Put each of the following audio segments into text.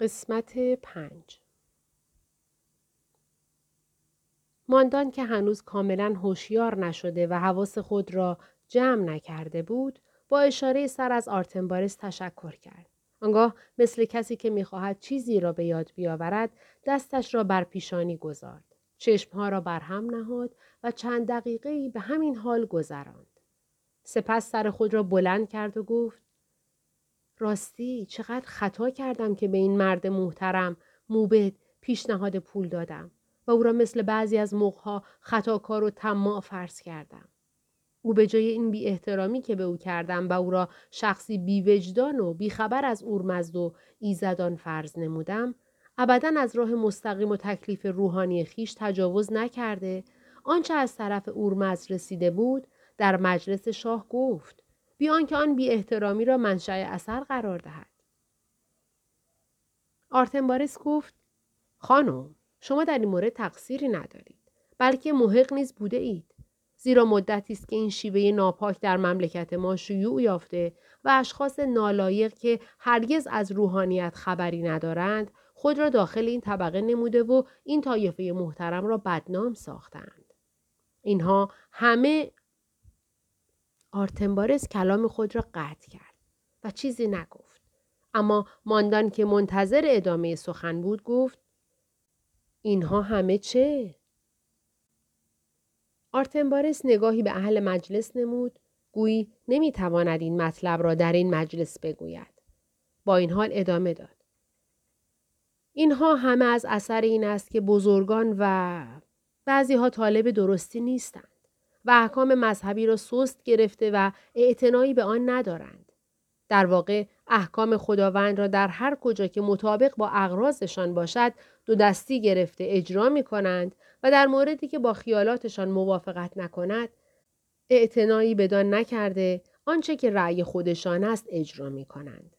قسمت پنج. ماندان که هنوز کاملا هوشیار نشده و حواس خود را جمع نکرده بود با اشاره سر از آرتنبارس تشکر کرد. آنگاه مثل کسی که می‌خواهد چیزی را به یاد بیاورد دستش را بر پیشانی گذارد. چشمها را بر هم نهاد و چند دقیقه به همین حال گذراند. سپس سر خود را بلند کرد و گفت راستی چقدر خطا کردم که به این مرد محترم موبد پیشنهاد پول دادم و او را مثل بعضی از موقها خطاکار و طماع فرض کردم. او به جای این بی احترامی که به او کردم و او را شخصی بی وجدان و بی خبر از اورمزد و ایزدان فرض نمودم ابدا از راه مستقیم و تکلیف روحانی خیش تجاوز نکرده آنچه از طرف اورمزد رسیده بود در مجلس شاه گفت بیان که آن بی احترامی را منشأ اثر قرار دهد. آرتنبارس گفت خانم شما در این مورد تقصیری ندارید بلکه محق نیز بوده اید. زیرا مدتی است که این شیوه ناپاک در مملکت ما شیوع یافته و اشخاص نالایق که هرگز از روحانیت خبری ندارند خود را داخل این طبقه نموده و این طایفه محترم را بدنام ساختند. اینها همه آرتنبارس کلام خود را قطع کرد و چیزی نگفت. اما ماندان که منتظر ادامه سخن بود گفت اینها همه چه؟ آرتنبارس نگاهی به اهل مجلس نمود گویی نمی‌تواند این مطلب را در این مجلس بگوید. با این حال ادامه داد. اینها همه از اثر این است که بزرگان و بعضی ها طالب درستی نیستند. و احکام مذهبی را سست گرفته و اعتنایی به آن ندارند. در واقع احکام خداوند را در هر کجا که مطابق با اغراضشان باشد دو دستی گرفته اجرا می کنند و در موردی که با خیالاتشان موافقت نکند اعتنایی بدان نکرده آنچه که رأی خودشان است اجرا می کنند.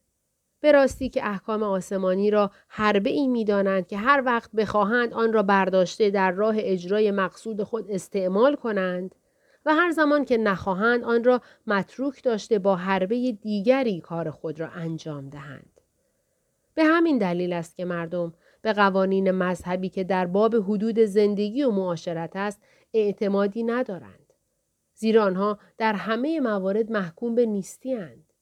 به راستی که احکام آسمانی را حربه ای می دانند که هر وقت بخواهند آن را برداشته در راه اجرای مقصود خود استعمال کنند و هر زمان که نخواهند آن را متروک داشته با حربه دیگری کار خود را انجام دهند. به همین دلیل است که مردم به قوانین مذهبی که در باب حدود زندگی و معاشرت است اعتمادی ندارند. زیرا آنها در همه موارد محکوم به نیستی هند.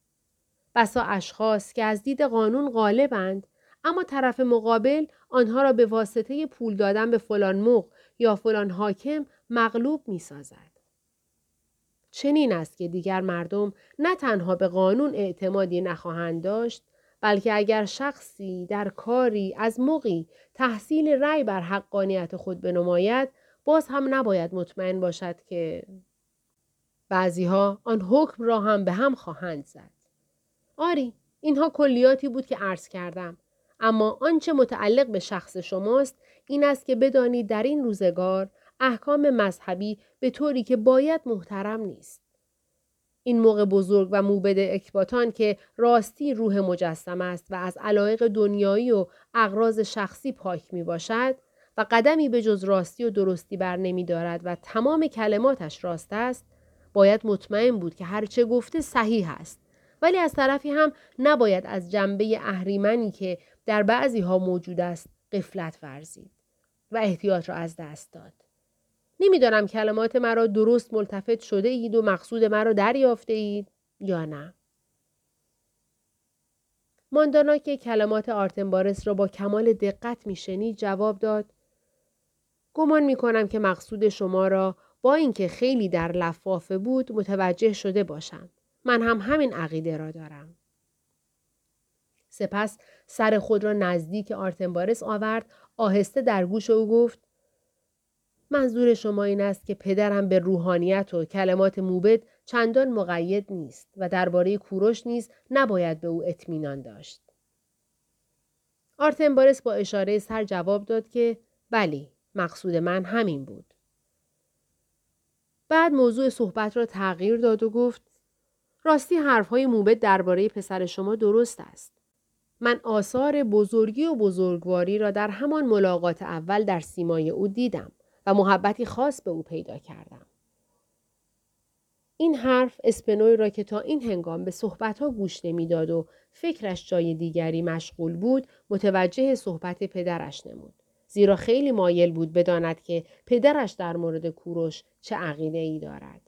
بسا اشخاص که از دید قانون غالبند اما طرف مقابل آنها را به واسطه پول دادن به فلان مغ یا فلان حاکم مغلوب می سازد. چنین است که دیگر مردم نه تنها به قانون اعتمادی نخواهند داشت بلکه اگر شخصی در کاری از موقی تحصیل رأی بر حقانیت خود بنماید باز هم نباید مطمئن باشد که بعضی ها آن حکم را هم به هم خواهند زد. آری اینها کلیاتی بود که عرض کردم اما آنچه متعلق به شخص شماست این است که بدانید در این روزگار احکام مذهبی به طوری که باید محترم نیست. این موقع بزرگ و موبد اکباتان که راستی روح مجسم است و از علایق دنیایی و اغراض شخصی پاک می باشد و قدمی به جز راستی و درستی بر نمی دارد و تمام کلماتش راست است باید مطمئن بود که هرچه گفته صحیح است ولی از طرفی هم نباید از جنبه اهریمنی که در بعضی ها موجود است قفلت ورزید و احتیاط را از دست داد. نمی‌دانم کلمات مرا درست ملتفت شده اید و مقصود مرا دریافته اید یا نه. ماندانا که کلمات آرتنبارس را با کمال دقت میشنید جواب داد گمان می کنم که مقصود شما را با اینکه خیلی در لفافه بود متوجه شده باشم. من هم همین عقیده را دارم. سپس سر خود را نزدیک آرتنبارس آورد آهسته در گوش او گفت منظور شما این است که پدرم به روحانیت و کلمات موبد چندان مقید نیست و درباره کوروش نیز نباید به او اطمینان داشت. آرتنبارس با اشاره سر جواب داد که بلی مقصود من همین بود. بعد موضوع صحبت را تغییر داد و گفت راستی حرفهای موبد درباره پسر شما درست است. من آثار بزرگی و بزرگواری را در همان ملاقات اول در سیمای او دیدم. محبتی خاص به او پیدا کردم. این حرف اسپنوی را که تا این هنگام به صحبتها گوش نمی‌داد و فکرش جای دیگری مشغول بود متوجه صحبت پدرش نمود. زیرا خیلی مایل بود بداند که پدرش در مورد کوروش چه عقیده ای دارد.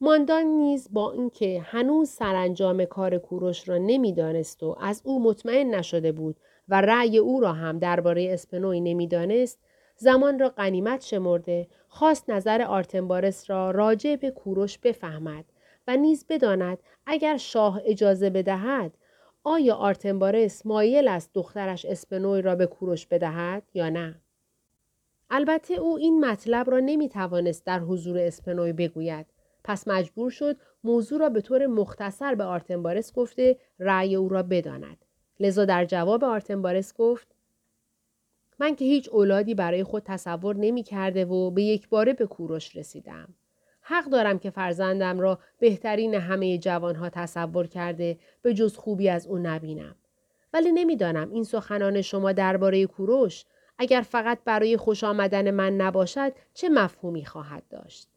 ماندان نیز با اینکه هنوز سرانجام کار کوروش را نمی‌دانست و از او مطمئن نشده بود و رأی او را هم درباره اسپنوی نمی‌دانست زمان را قنیمت شمرده خواست نظر آرتنبارس را راجع به کوروش بفهمد و نیز بداند اگر شاه اجازه بدهد آیا آرتنبارس مایل است دخترش اسپنوی را به کوروش بدهد یا نه؟ البته او این مطلب را نمی توانست در حضور اسپنوی بگوید پس مجبور شد موضوع را به طور مختصر به آرتنبارس گفته رأی او را بداند. لذا در جواب آرتنبارس گفت من که هیچ اولادی برای خود تصور نمی کرده و به یک باره به کوروش رسیدم. حق دارم که فرزندم را بهترین همه جوانها تصور کرده به جز خوبی از او نبینم. ولی نمی‌دانم این سخنان شما درباره کوروش اگر فقط برای خوش آمدن من نباشد چه مفهومی خواهد داشت.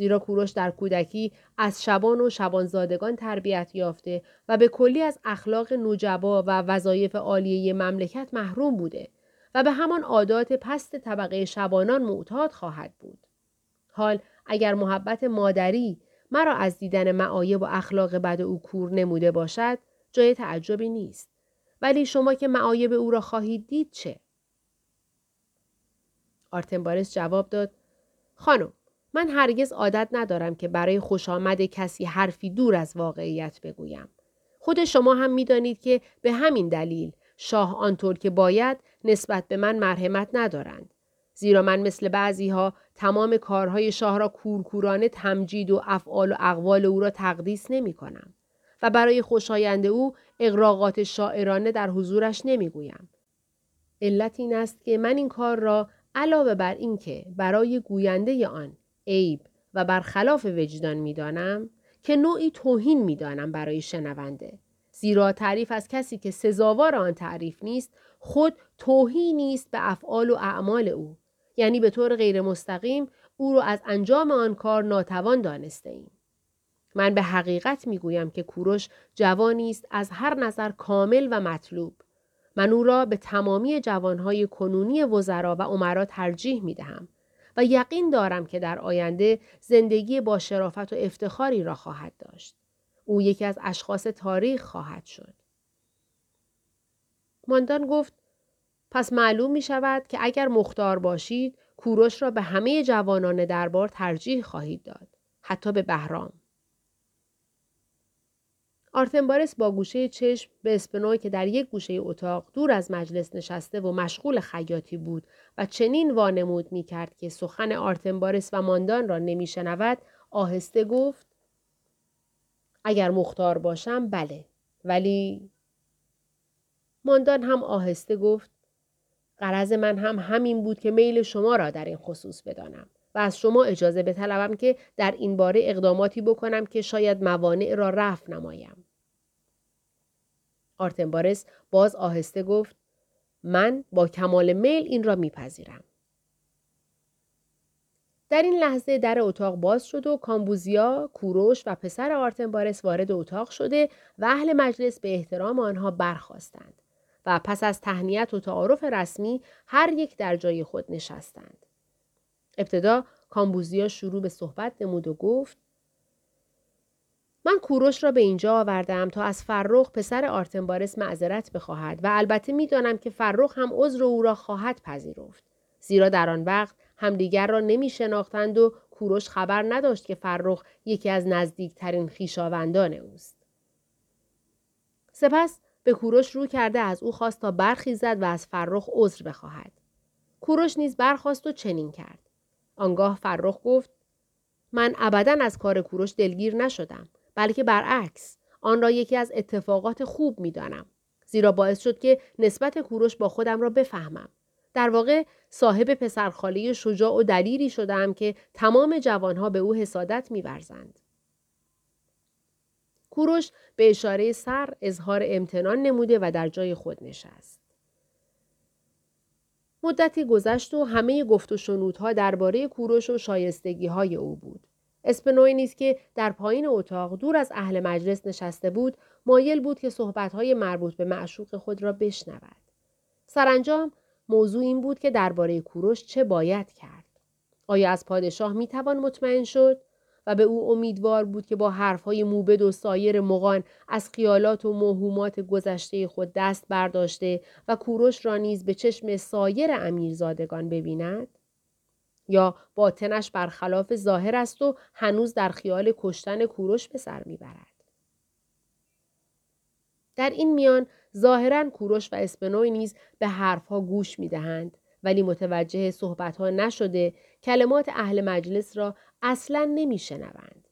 زیرا کوروش در کودکی از شبان و شبانزادگان تربیت یافته و به کلی از اخلاق نوجبا و وظایف عالیه مملکت محروم بوده و به همان عادات پست طبقه شبانان معتاد خواهد بود. حال اگر محبت مادری مرا از دیدن معایب و اخلاق بد او کور نموده باشد جای تعجبی نیست. ولی شما که معایب او را خواهید دید چه؟ آرتنبارس جواب داد خانم من هرگز عادت ندارم که برای خوش آمد کسی حرفی دور از واقعیت بگویم. خود شما هم می‌دانید که به همین دلیل شاه آنطور که باید نسبت به من مرحمت ندارند. زیرا من مثل بعضی ها تمام کارهای شاه را کورکورانه تمجید و افعال و اقوال او را تقدیس نمی کنم. و برای خوشایند او اقراقات شاعرانه در حضورش نمی گویم. علت این است که من این کار را علاوه بر اینکه برای گوینده آن عیب و برخلاف وجدان می‌دانم که نوعی توهین می‌دانم برای شنونده زیرا تعریف از کسی که سزاوار آن تعریف نیست خود توهی نیست به افعال و اعمال او یعنی به طور غیر مستقیم او را از انجام آن کار ناتوان دانسته ایم. من به حقیقت می‌گویم که کوروش جوانی است از هر نظر کامل و مطلوب. من او را به تمامی جوانهای کنونی وزرا و عمرا ترجیح می دهم و یقین دارم که در آینده زندگی با شرافت و افتخاری را خواهد داشت. او یکی از اشخاص تاریخ خواهد شد. ماندان گفت پس معلوم می شود که اگر مختار باشید کوروش را به همه جوانان دربار ترجیح خواهید داد. حتی به بهرام. آرتنبارس با گوشه چشم به اسپنوی که در یک گوشه اتاق دور از مجلس نشسته و مشغول خیاطی بود و چنین وانمود می کرد که سخن آرتنبارس و ماندان را نمی شنود آهسته گفت اگر مختار باشم بله ولی ماندان هم آهسته گفت قرض من هم همین بود که میل شما را در این خصوص بدانم و از شما اجازه بطلبم که در این باره اقداماتی بکنم که شاید موانع را رفع نمایم. آرتنبارس باز آهسته گفت من با کمال میل این را میپذیرم. در این لحظه در اتاق باز شد و کامبوزیا، کوروش و پسر آرتنبارس وارد اتاق شده و اهل مجلس به احترام آنها برخواستند و پس از تهنیت و تعارف رسمی هر یک در جای خود نشستند. ابتدا کامبوزیا شروع به صحبت نمود و گفت من کوروش را به اینجا آوردم تا از فرخ پسر آرتنبارس معذرت بخواهد و البته می‌دانم که فرخ هم عذر او را خواهد پذیرفت زیرا در آن وقت همدیگر را نمی شناختند و کوروش خبر نداشت که فرخ یکی از نزدیکترین خیشاوندان اوست. سپس به کوروش رو کرده از او خواست تا برخیزد و از فرخ عذر بخواهد. کوروش نیز برخواست و چنین کرد. آنگاه فرخ گفت من ابدا از کار کوروش دلگیر نشدم بلکه برعکس آن را یکی از اتفاقات خوب می‌دانم زیرا باعث شد که نسبت کوروش با خودم را بفهمم. در واقع صاحب پسرخاله شجاع و دلیری شدم که تمام جوانها به او حسادت میورزند. کوروش به اشاره سر اظهار امتنان نموده و در جای خود نشست. مدتی گذشت و همه گفت و شنودها درباره کوروش و شایستگی های او بود. اسپنوی نیز که در پایین اتاق دور از اهل مجلس نشسته بود مایل بود که صحبتهای مربوط به معشوق خود را بشنود. سرانجام موضوع این بود که درباره کوروش چه باید کرد. آیا از پادشاه می توان مطمئن شد؟ و به او امیدوار بود که با حرفهای موبد و سایر مغان از خیالات و موهومات گذشته خود دست برداشته و کوروش را نیز به چشم سایر امیرزادگان ببیند؟ یا باطنش برخلاف ظاهر است و هنوز در خیال کشتن کوروش به سر می‌برد. در این میان ظاهرا کوروش و اسپنوی نیز به حرفها گوش می‌دهند ولی متوجه صحبتها نشده کلمات اهل مجلس را اصلا نمیشنوند.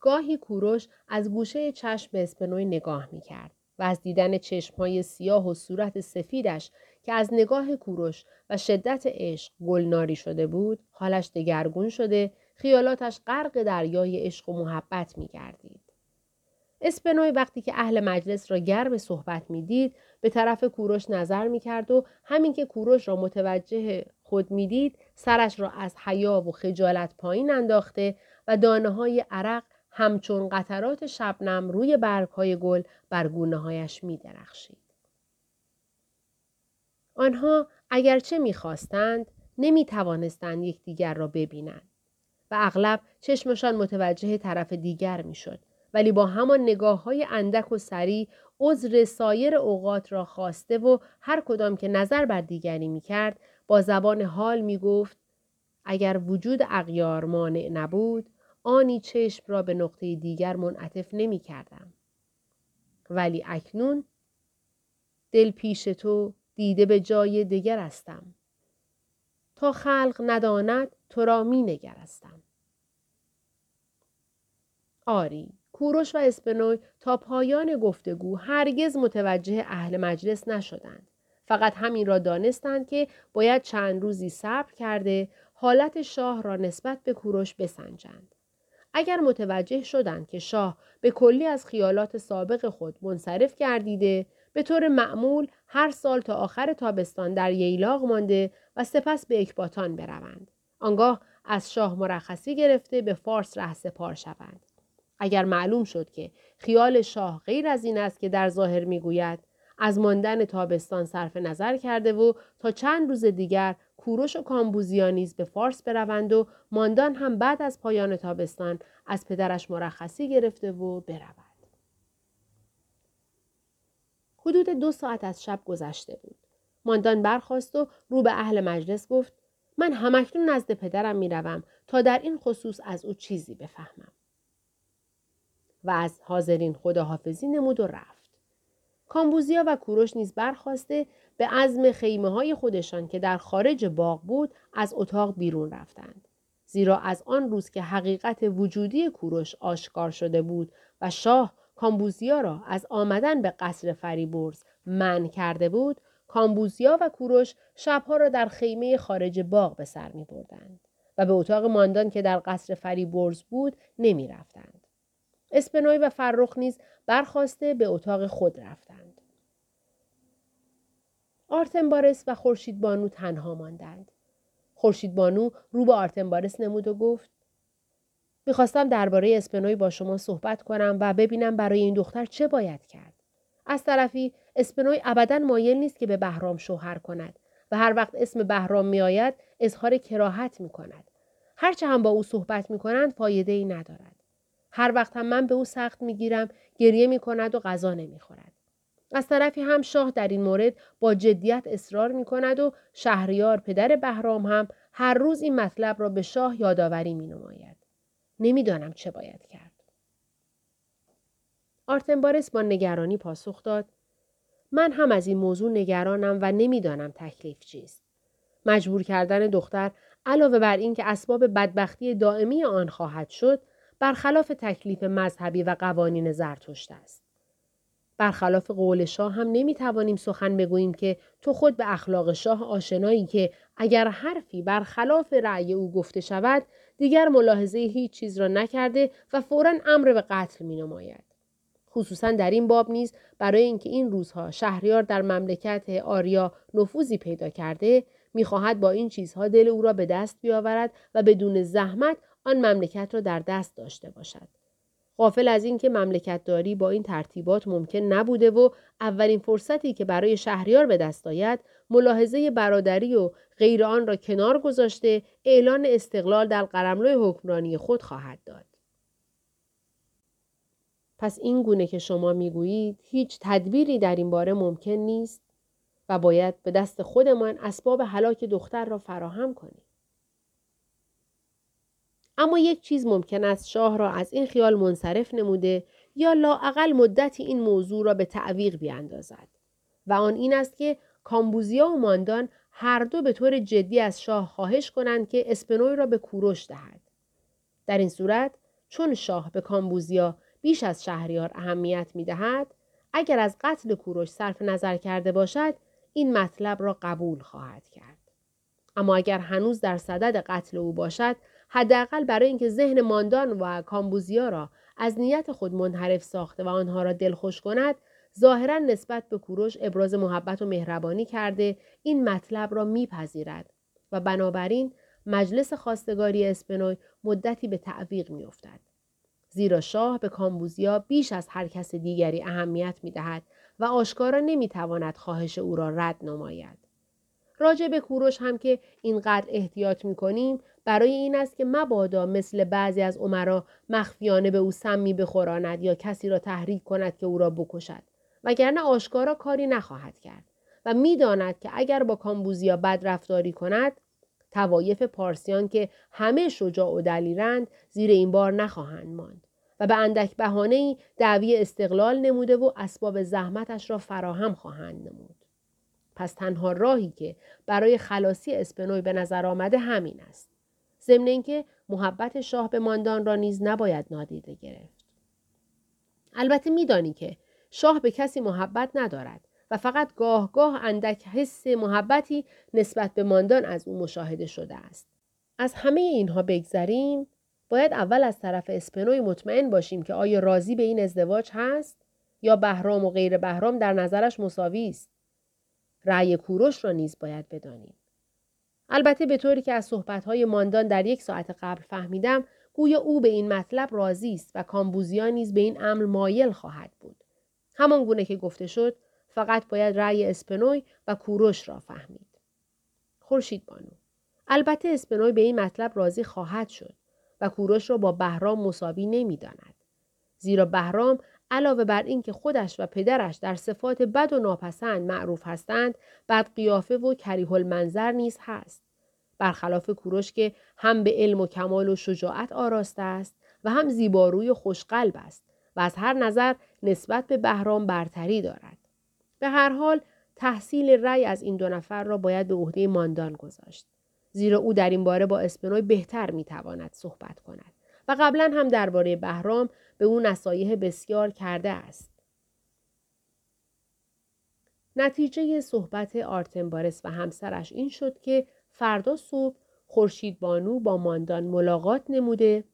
گاهی کوروش از گوشه چشم به اسپنوی نگاه می کرد و از دیدن چشمهای سیاه و صورت سفیدش که از نگاه کوروش و شدت عشق گلناری شده بود حالش دگرگون شده خیالاتش غرق دریای عشق و محبت می گردید. اسپنوی وقتی که اهل مجلس را گرم صحبت می‌دید به طرف کوروش نظر می کرد و همین که کوروش را متوجه خود می‌دید سرش را از حیا و خجالت پایین انداخته و دانه های عرق همچون قطرات شبنم روی برگ های گل بر گونه هایش می درخشید. آنها اگرچه می‌خواستند نمی توانستند یکدیگر را ببینند و اغلب چشمشان متوجه طرف دیگر می‌شد ولی با همان نگاه های اندک و سریع عذر سایر اوقات را خواسته و هر کدام که نظر بر دیگری می کرد با زبان حال می گفت اگر وجود اغیار مانع نبود آنی چشم را به نقطه دیگر منعطف نمی کردم. ولی اکنون دل پیش تو دیده به جای دیگر هستم. تا خلق نداند تو را می نگرستم. آری کوروش و اسپنوی تا پایان گفتگو هرگز متوجه اهل مجلس نشدند. فقط همین را دانستند که باید چند روزی صبر کرده حالت شاه را نسبت به کوروش بسنجند. اگر متوجه شدند که شاه به کلی از خیالات سابق خود منصرف گردیده به طور معمول هر سال تا آخر تابستان در ییلاق مانده و سپس به اکباتان بروند. آنگاه از شاه مرخصی گرفته به فارس ره سپار شوند. اگر معلوم شد که خیال شاه غیر از این است که در ظاهر می‌گوید از ماندن تابستان صرف نظر کرده و تا چند روز دیگر کوروش و کامبوزیا نیز به فارس بروند و ماندان هم بعد از پایان تابستان از پدرش مرخصی گرفته و برود. حدود دو ساعت از شب گذشته بود. ماندان برخواست و رو به اهل مجلس گفت من همکنون نزد پدرم می‌روم تا در این خصوص از او چیزی بفهمم. و از حاضرین خداحافظی نمود و رفت. کامبوزیا و کوروش نیز برخواسته به عزم خیمه های خودشان که در خارج باغ بود از اتاق بیرون رفتند. زیرا از آن روز که حقیقت وجودی کوروش آشکار شده بود و شاه کامبوزیا را از آمدن به قصر فریبرز من کرده بود کامبوزیا و کوروش شبها را در خیمه خارج باغ به سر می بردند و به اتاق ماندان که در قصر فریبرز بود نمی رفتند. اسپنوی و فرخ نیز برخواسته به اتاق خود رفتند. آرتمبارس و خورشید بانو تنها ماندند. خورشید بانو رو به آرتمبارس نمود و گفت می‌خواستم درباره اسپنوی با شما صحبت کنم و ببینم برای این دختر چه باید کرد. از طرفی اسپنوی ابدا مایل نیست که به بهرام شوهر کند و هر وقت اسم بهرام میآید اظهار کراهت می کند. هرچه هم با او صحبت می کنند فایده ای ندارد. هر وقت هم من به او سخت می گیرم گریه می کند و غذا نمی خورد. از طرفی هم شاه در این مورد با جدیت اصرار می کند و شهریار پدر بهرام هم هر روز این مطلب را به شاه یادآوری می نماید. نمی‌دانم چه باید کرد. آرتنبارس با نگرانی پاسخ داد من هم از این موضوع نگرانم و نمی‌دانم تکلیف چیست. مجبور کردن دختر علاوه بر اینکه اسباب بدبختی دائمی آن خواهد شد برخلاف تکلیف مذهبی و قوانین زرتشت است. برخلاف قول شاه هم نمی‌توانیم سخن بگوییم که تو خود به اخلاق شاه آشنایی که اگر حرفی برخلاف رأی او گفته شود دیگر ملاحظه هیچ چیز را نکرده و فورا امر به قتل می نماید. خصوصا در این باب نیز برای اینکه این روزها شهریار در مملکت آریا نفوذی پیدا کرده می‌خواهد با این چیزها دل او را به دست بیاورد و بدون زحمت آن مملکت را در دست داشته باشد غافل از اینکه مملکت داری با این ترتیبات ممکن نبوده و اولین فرصتی که برای شهریار به دست آید ملاحظه برادری و غیر آن را کنار گذاشته اعلان استقلال در قلمرو حکمرانی خود خواهد داد. پس این گونه که شما می‌گویید هیچ تدبیری در این باره ممکن نیست و باید به دست خودمان اسباب هلاک دختر را فراهم کنیم. اما یک چیز ممکن است شاه را از این خیال منصرف نموده یا لاعقل مدتی این موضوع را به تعویق بیاندازد و آن این است که کامبوزیا و ماندان هر دو به طور جدی از شاه خواهش کنند که اسپنوی را به کوروش دهد. در این صورت چون شاه به کامبوزیا بیش از شهریار اهمیت می دهد، اگر از قتل کوروش صرف نظر کرده باشد این مطلب را قبول خواهد کرد. اما اگر هنوز در صدد قتل او باشد حداقل برای اینکه ذهن ماندان و کامبوزیا را از نیت خود منحرف ساخته و آنها را دلخوش کند ظاهرا نسبت به کوروش ابراز محبت و مهربانی کرده این مطلب را میپذیرد و بنابراین مجلس خواستگاری اسپنوی مدتی به تعویق میافتد زیرا شاه به کامبوزیا بیش از هر کس دیگری اهمیت می دهد و آشکارا نمی تواند خواهش او را رد نماید. راجع به کوروش هم که اینقدر احتیاط می کنیم برای این است که مبادا مثل بعضی از عمرا مخفیانه به او سمی بخوراند یا کسی را تحریک کند که او را بکشد وگرنه آشکارا کاری نخواهد کرد و می‌داند که اگر با کامبوزیا بد رفتاری کند توایف پارسیان که همه شجاع و دلیرند زیر این بار نخواهند ماند و به اندک بهانه دعوی استقلال نموده و اسباب زحمتش را فراهم خواهند نمود. پس تنها راهی که برای خلاصی اسپنوی به نظر آمده همین است. ضمن اینکه محبت شاه به ماندان را نیز نباید نادیده گرفت. البته میدانی که شاه به کسی محبت ندارد و فقط گاه گاه اندک حس محبتی نسبت به ماندان از او مشاهده شده است. از همه اینها بگذریم باید اول از طرف اسپنوی مطمئن باشیم که آیا راضی به این ازدواج هست یا بهرام و غیر بهرام در نظرش مساوی است. رأی کوروش را نیز باید بدانیم. البته به طوری که از صحبتهای ماندان در یک ساعت قبل فهمیدم گویا او به این مطلب راضی است و کامبوزیا نیز به این امر مایل خواهد بود. همان گونه که گفته شد فقط باید رأی اسپنوی و کوروش را فهمید. خورشید بانو البته اسپنوی به این مطلب راضی خواهد شد و کوروش را با بهرام مساوی نمی‌داند زیرا بهرام علاوه بر اینکه خودش و پدرش در صفات بد و ناپسند معروف هستند بد قیافه و کریه المنظر نیز هست برخلاف کوروش که هم به علم و کمال و شجاعت آراسته است و هم زیباروی خوشقلب است و از هر نظر نسبت به بهرام برتری دارد. به هر حال تحصیل رأی از این دو نفر را باید به عهده ماندان گذاشت. زیرا او در این باره با اسپنوی بهتر می‌تواند صحبت کند و قبلا هم درباره بهرام به او نصایح بسیار کرده است. نتیجه صحبت آرتنبارس و همسرش این شد که فردا صبح خورشید بانو با ماندان ملاقات نموده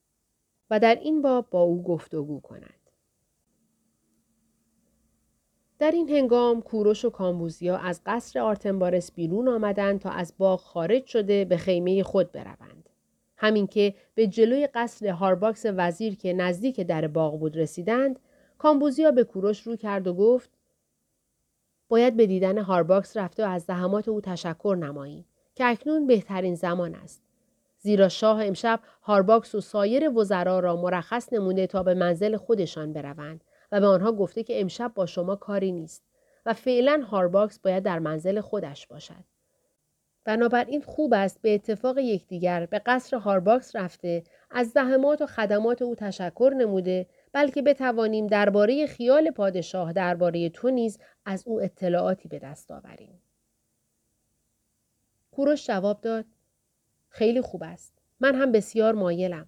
و در این باب با او گفتگو کند. در این هنگام کوروش و کامبوزیا از قصر آرتنبارس بیرون آمدند تا از باغ خارج شده به خیمه خود بروند. همین که به جلوی قصر هارباکس وزیر که نزدیک در باغ بود رسیدند، کامبوزیا به کوروش رو کرد و گفت باید به دیدن هارباکس رفته و از زحمات او تشکر نماییم که اکنون بهترین زمان است. زیرا شاه امشب هارباکس و سایر وزرا را مرخص نموده تا به منزل خودشان بروند و به آنها گفته که امشب با شما کاری نیست و فعلا هارباکس باید در منزل خودش باشد. بنابراین خوب است به اتفاق یکدیگر به قصر هارباکس رفته از زحمات و خدمات او تشکر نموده بلکه بتوانیم درباره خیال پادشاه درباره تو نیز از او اطلاعاتی به دست آوریم. کوروش جواب داد خیلی خوب است. من هم بسیار مایلم.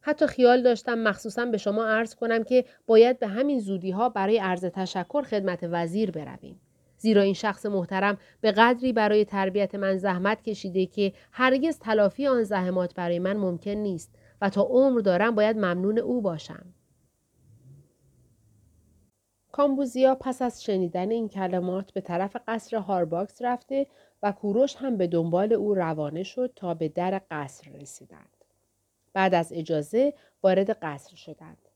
حتی خیال داشتم مخصوصا به شما عرض کنم که باید به همین زودی ها برای عرض تشکر خدمت وزیر برویم. زیرا این شخص محترم به قدری برای تربیت من زحمت کشیده که هرگز تلافی آن زحمات برای من ممکن نیست و تا عمر دارم باید ممنون او باشم. کامبوزیا پس از شنیدن این کلمات به طرف قصر هارباکس رفته و کوروش هم به دنبال او روانه شد تا به در قصر رسیدند. بعد از اجازه وارد قصر شدند.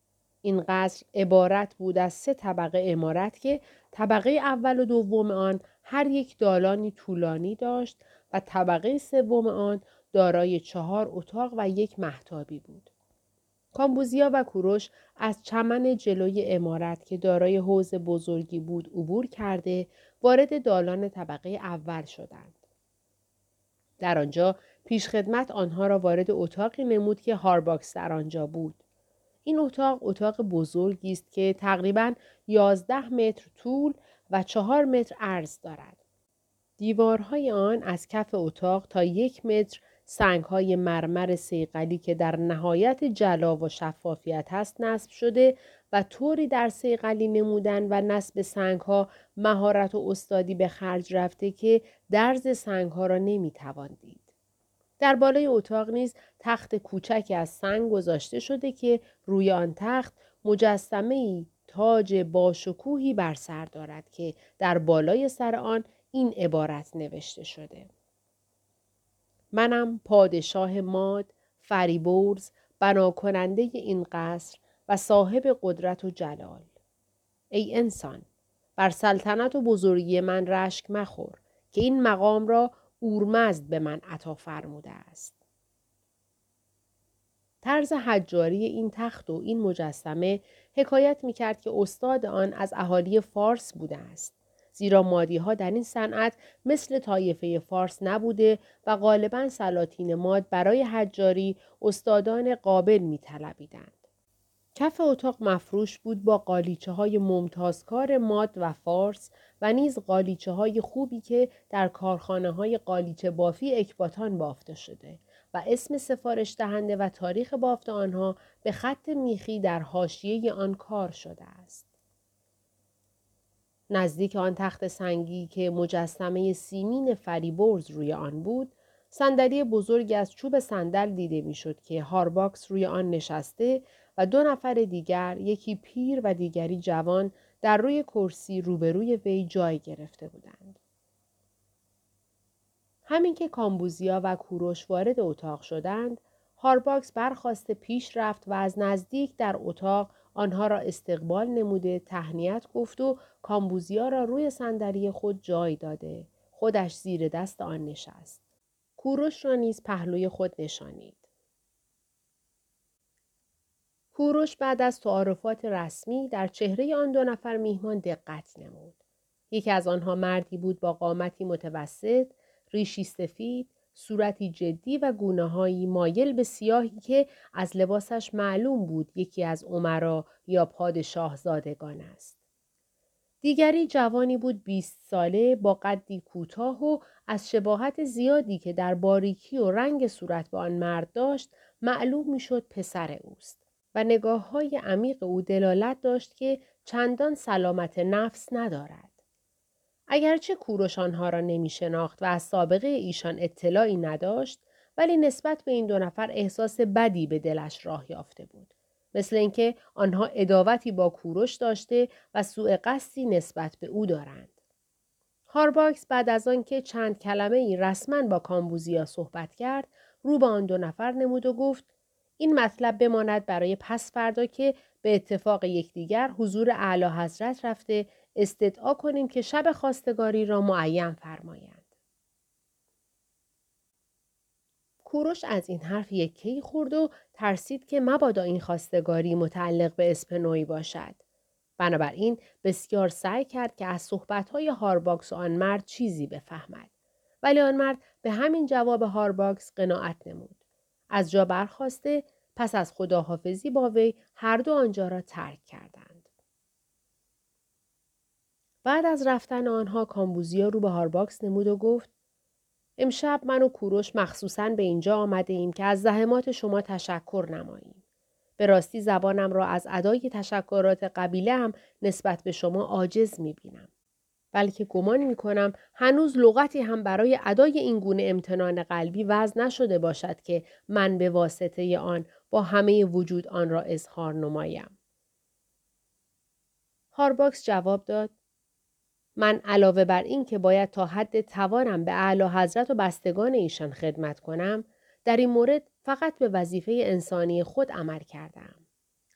این قصر عبارت بود از سه طبقه امارت که طبقه اول و دوم آن هر یک دالانی طولانی داشت و طبقه سوم آن دارای چهار اتاق و یک محتابی بود. کامبوزیا و کوروش از چمن جلوی امارت که دارای حوز بزرگی بود عبور کرده وارد دالان طبقه اول شدند. در آنجا پیشخدمت آنها را وارد اتاقی نمود که هارباکس در آنجا بود. این اتاق اتاق بزرگی است که تقریبا 11 متر طول و 4 متر عرض دارد. دیوارهای آن از کف اتاق تا یک متر سنگ های مرمر سیقلی که در نهایت جلا و شفافیت هست نصب شده و طوری در سیقلی نمودن و نصب سنگ ها مهارت و استادی به خرج رفته که درز سنگ ها را نمی توان دید. در بالای اتاق نیز تخت کوچکی از سنگ گذاشته شده که روی آن تخت مجسمه ای تاج باشکوهی بر سر دارد که در بالای سر آن این عبارت نوشته شده. منم پادشاه ماد فریبورز بنا کننده این قصر صاحب قدرت و جلال. ای انسان بر سلطنت و بزرگی من رشک مخور که این مقام را اورمزد به من عطا فرموده است. طرز حجاری این تخت و این مجسمه حکایت می کرد که استاد آن از اهالی فارس بوده است. زیرا مادی ها در این صنعت مثل طایفه فارس نبوده و غالبا سلاطین ماد برای حجاری استادان قابل می. کف اتاق مفروش بود با قالیچه های ممتازکار ماد و فارس و نیز قالیچه های خوبی که در کارخانه های قالیچه بافی اکباتان بافته شده و اسم سفارش دهنده و تاریخ بافت آنها به خط میخی در حاشیه آن کار شده است. نزدیک آن تخت سنگی که مجسمه سیمین فریبرز روی آن بود، صندلی بزرگی از چوب صندل دیده می‌شد که هارباکس روی آن نشسته و دو نفر دیگر یکی پیر و دیگری جوان در روی کرسی روبروی وی جای گرفته بودند. همین که کامبوزیا و کوروش وارد اتاق شدند، هارباکس برخواسته پیش رفت و از نزدیک در اتاق آنها را استقبال نموده تهنیت گفت و کامبوزیا را روی صندلی خود جای داده. خودش زیر دست آن نشست. کوروش را نیز پهلوی خود نشانید. کوروش بعد از تعارفات رسمی در چهره آن دو نفر میهمان دقت نمود یکی از آنها مردی بود با قامتی متوسط ریشی سفید صورتی جدی و گونه مایل به سیاهی که از لباسش معلوم بود یکی از عمرا یا پادشاه زادگان است. دیگری جوانی بود 20 ساله با قدی کوتاه و از شباهت زیادی که در باریکی و رنگ صورت به آن مرد داشت معلوم می‌شد پسر اوست و نگاه های عمیق او دلالت داشت که چندان سلامت نفس ندارد. اگرچه کوروش آنها را نمی شناخت و از سابقه ایشان اطلاعی نداشت ولی نسبت به این دو نفر احساس بدی به دلش راه یافته بود. مثل اینکه آنها اداوتی با کوروش داشته و سوء قصدی نسبت به او دارند. هارباکس بعد از آنکه چند کلمه ای رسما با کامبوزیا صحبت کرد رو به آن دو نفر نمود و گفت این مطلب بماند برای پس فردا که به اتفاق یکدیگر حضور اعلی حضرت رفته استدعا کنیم که شب خواستگاری را معین فرمایند. کوروش از این حرف یکه خورد و ترسید که مبادا این خواستگاری متعلق به اسپنوی باشد. بنابراین بسیار سعی کرد که از صحبتهای هارباکس و آن مرد چیزی بفهمد. ولی آن مرد به همین جواب هارباکس قناعت نمود. از جا برخاسته پس از خداحافظی با وی هر دو آنجا را ترک کردند. بعد از رفتن آنها کامبوزیا رو به هارباکس نمود و گفت امشب من و کوروش مخصوصا به اینجا آمده ایم که از زحمات شما تشکر نماییم. به راستی زبانم را از ادای تشکرات قبیله هم نسبت به شما عاجز می بینم. بلکه گمان می کنم هنوز لغتی هم برای ادای این گونه امتنان قلبی وضع نشده باشد که من به واسطه آن با همه وجود آن را اظهار نمایم. هارباکس جواب داد من علاوه بر این که باید تا حد توانم به اعلی حضرت و بستگان ایشان خدمت کنم در این مورد فقط به وظیفه انسانی خود عمل کردم.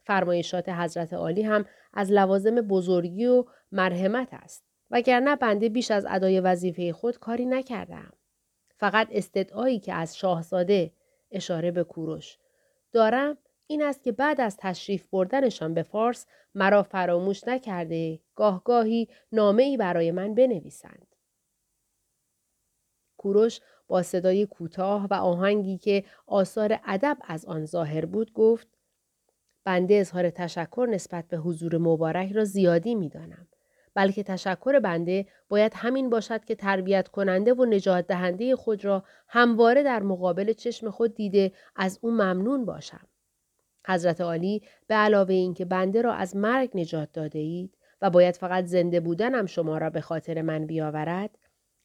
فرمایشات حضرت عالی هم از لوازم بزرگی و مرحمت است وگرنه بنده بیش از ادای وظیفه خود کاری نکردم. فقط استدعایی که از شاهزاده اشاره به کوروش دارم این است که بعد از تشریف بردنشان به فارس مرا فراموش نکرده گاهگاهی نامه ای برای من بنویسند. کوروش با صدای کوتاه و آهنگی که آثار ادب از آن ظاهر بود گفت بنده اظهار تشکر نسبت به حضور مبارک را زیادی می دانم. بلکه تشکر بنده باید همین باشد که تربیت کننده و نجات دهنده خود را همواره در مقابل چشم خود دیده از او ممنون باشم. حضرت عالی به علاوه اینکه بنده را از مرگ نجات داده اید و باید فقط زنده بودنم شما را به خاطر من بیاورد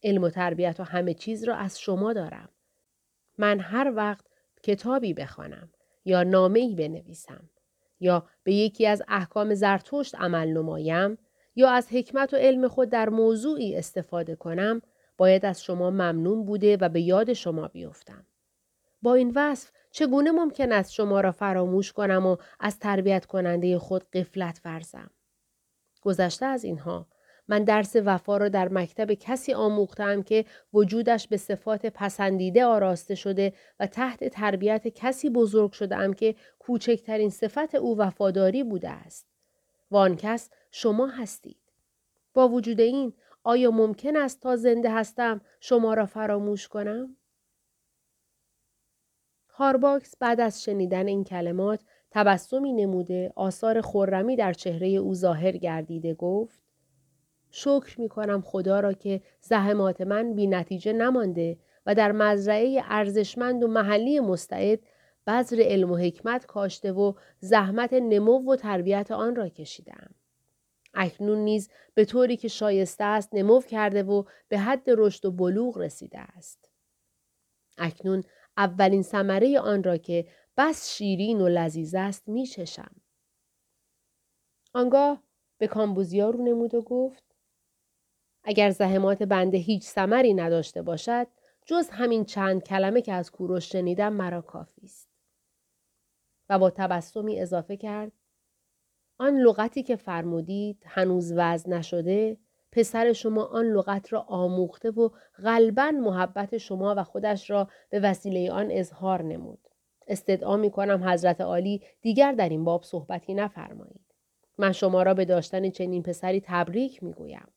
علم و تربیت و همه چیز را از شما دارم. من هر وقت کتابی بخوانم یا نامه‌ای بنویسم یا به یکی از احکام زرتشت عمل نمایم یا از حکمت و علم خود در موضوعی استفاده کنم باید از شما ممنون بوده و به یاد شما بیفتم. با این وصف چگونه ممکن است شما را فراموش کنم و از تربیت کننده خود قفلت ورزم؟ گذشته از اینها من درس وفا را در مکتب کسی آموختم که وجودش به صفات پسندیده آراسته شده و تحت تربیت کسی بزرگ شده که کوچکترین صفت او وفاداری بوده است. و آن کس شما هستید. با وجود این آیا ممکن است تا زنده هستم شما را فراموش کنم؟ هارباکس بعد از شنیدن این کلمات تبسمی نموده آثار خورمی در چهره او ظاهر گردیده گفت شکر می کنم خدا را که زحمات من بی نتیجه نمانده و در مزرعه ارزشمند و محلی مستعد بذر علم و حکمت کاشته و زحمت نمو و تربیت آن را کشیدم. اکنون نیز به طوری که شایسته است نمو کرده و به حد رشد و بلوغ رسیده است. اکنون اولین ثمره آن را که بس شیرین و لذیذ است می چشم. آنگاه به کامبوزیا رو نمود و گفت اگر زحمات بنده هیچ ثمری نداشته باشد جز همین چند کلمه که از کوروش شنیدم مرا کافی است. و با تبسمی اضافه کرد آن لغتی که فرمودید هنوز وزن نشده پسر شما آن لغت را آموخته و غالبا محبت شما و خودش را به وسیله آن اظهار نمود. استدعا می کنم حضرت عالی دیگر در این باب صحبتی نفرمایید. من شما را به داشتن چنین پسری تبریک می گویم.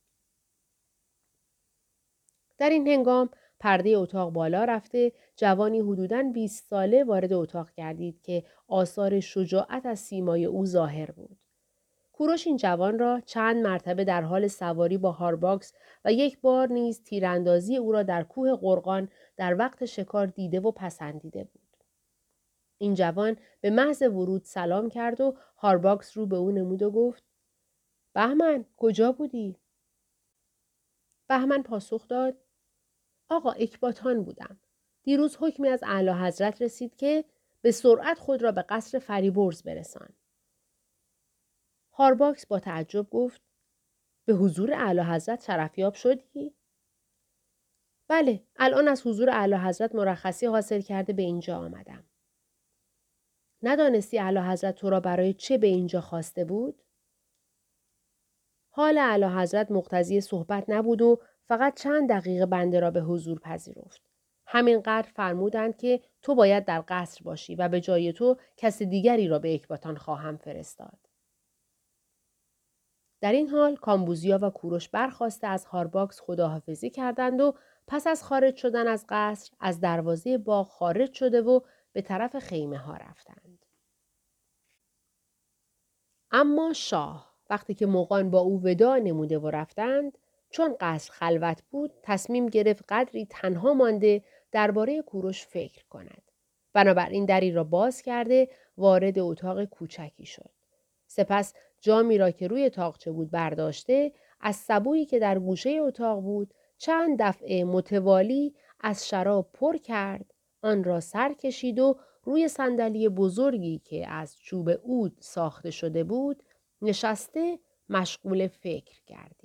در این هنگام پرده اتاق بالا رفته جوانی حدوداً 20 ساله وارد اتاق گردید که آثار شجاعت از سیمای او ظاهر بود. کوروش این جوان را چند مرتبه در حال سواری با هارباکس و یک بار نیز تیراندازی او را در کوه قرقان در وقت شکار دیده و پسندیده بود. این جوان به محض ورود سلام کرد و هارباکس رو به او نمود و گفت بهمن کجا بودی؟ بهمن پاسخ داد آقا اکباتان بودم. دیروز حکمی از اعلی حضرت رسید که به سرعت خود را به قصر فریبرز برسان. هارباکس با تعجب گفت به حضور اعلی حضرت شرفیاب شدی؟ بله الان از حضور اعلی حضرت مرخصی حاصل کرده به اینجا آمدم. ندانستی اعلی حضرت تو را برای چه به اینجا خواسته بود؟ حال اعلی حضرت مقتضی صحبت نبود و فقط چند دقیقه بنده را به حضور پذیرفت. همینقدر فرمودند که تو باید در قصر باشی و به جای تو کس دیگری را به اکباتان خواهم فرستاد. در این حال کامبوزیا و کوروش برخواسته از هارباکس خداحافظی کردند و پس از خارج شدن از قصر از دروازه باغ خارج شده و به طرف خیمه ها رفتند. اما شاه وقتی که موقان با او ودا نموده و رفتند چون قصر خلوت بود تصمیم گرفت قدری تنها مانده درباره کوروش فکر کند. بنابراین دری را باز کرده وارد اتاق کوچکی شد. سپس جامی را که روی تاقچه بود برداشته از سبویی که در گوشه اتاق بود چند دفعه متوالی از شراب پر کرد آن را سر کشید و روی صندلی بزرگی که از چوب عود ساخته شده بود نشسته مشغول فکر گردید.